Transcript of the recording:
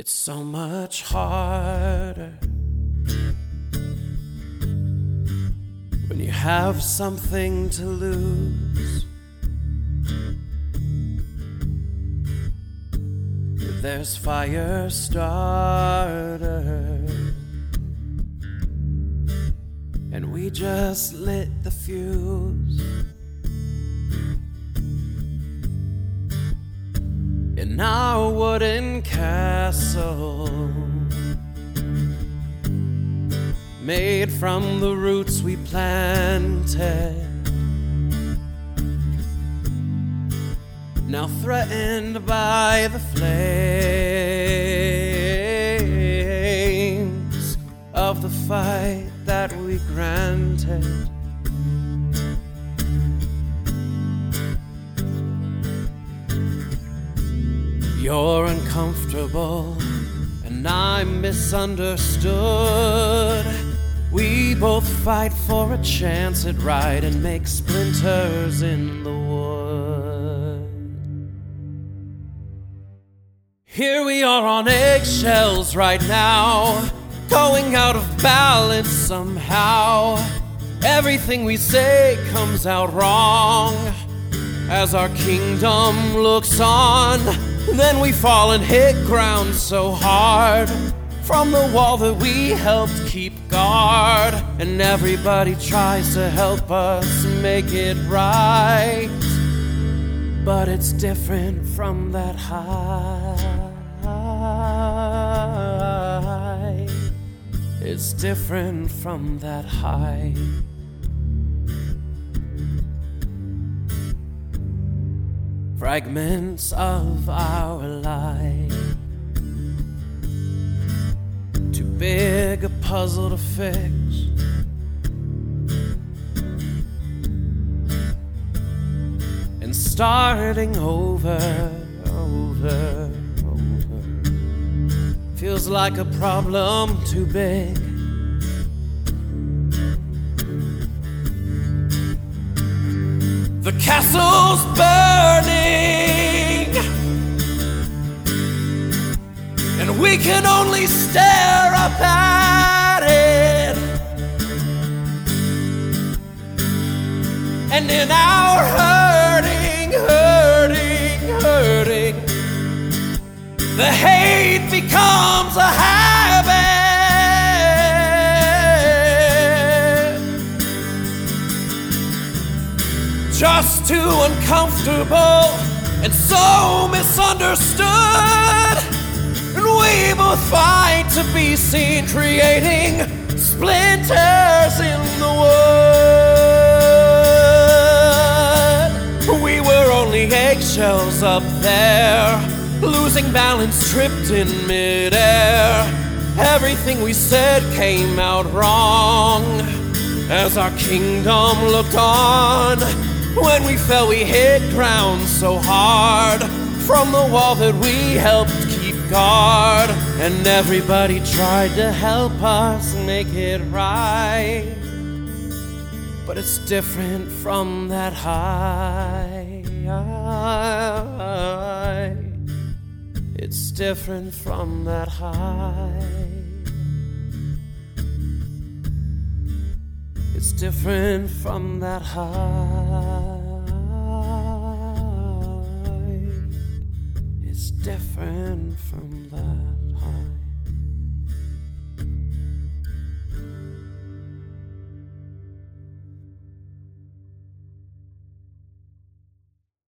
It's so much harder when you have something to lose. If there's fire starter, and we just lit the fuse. in our wooden Made from the roots we planted. Now threatened by the flames of the fight that we granted. You're uncomfortable, and I'm misunderstood. We both fight for a chance at right and make splinters in the wood. Here we are on eggshells right now, going out of balance somehow. Everything we say comes out wrong as our kingdom looks on. Then we fall and hit ground so hard from the wall that we helped keep guard. And everybody tries to help us make it right. But it's different from that high. It's different from that high. Fragments of our life. Too big a puzzle to fix. And starting over, over, over feels like a problem too big. The castle's burning, and we can only stare up at it. And in our hurting, hurting, hurting, the hate becomes a habit. Just too uncomfortable and so misunderstood. And we both fight to be seen creating splinters in the wood. We were only eggshells up there, losing balance, tripped in midair. Everything we said came out wrong as our kingdom looked on. When we fell, we hit ground so hard from the wall that we helped keep guard. And everybody tried to help us make it right. But it's different from that high. It's different from that high. It's different from that high. It's different from that.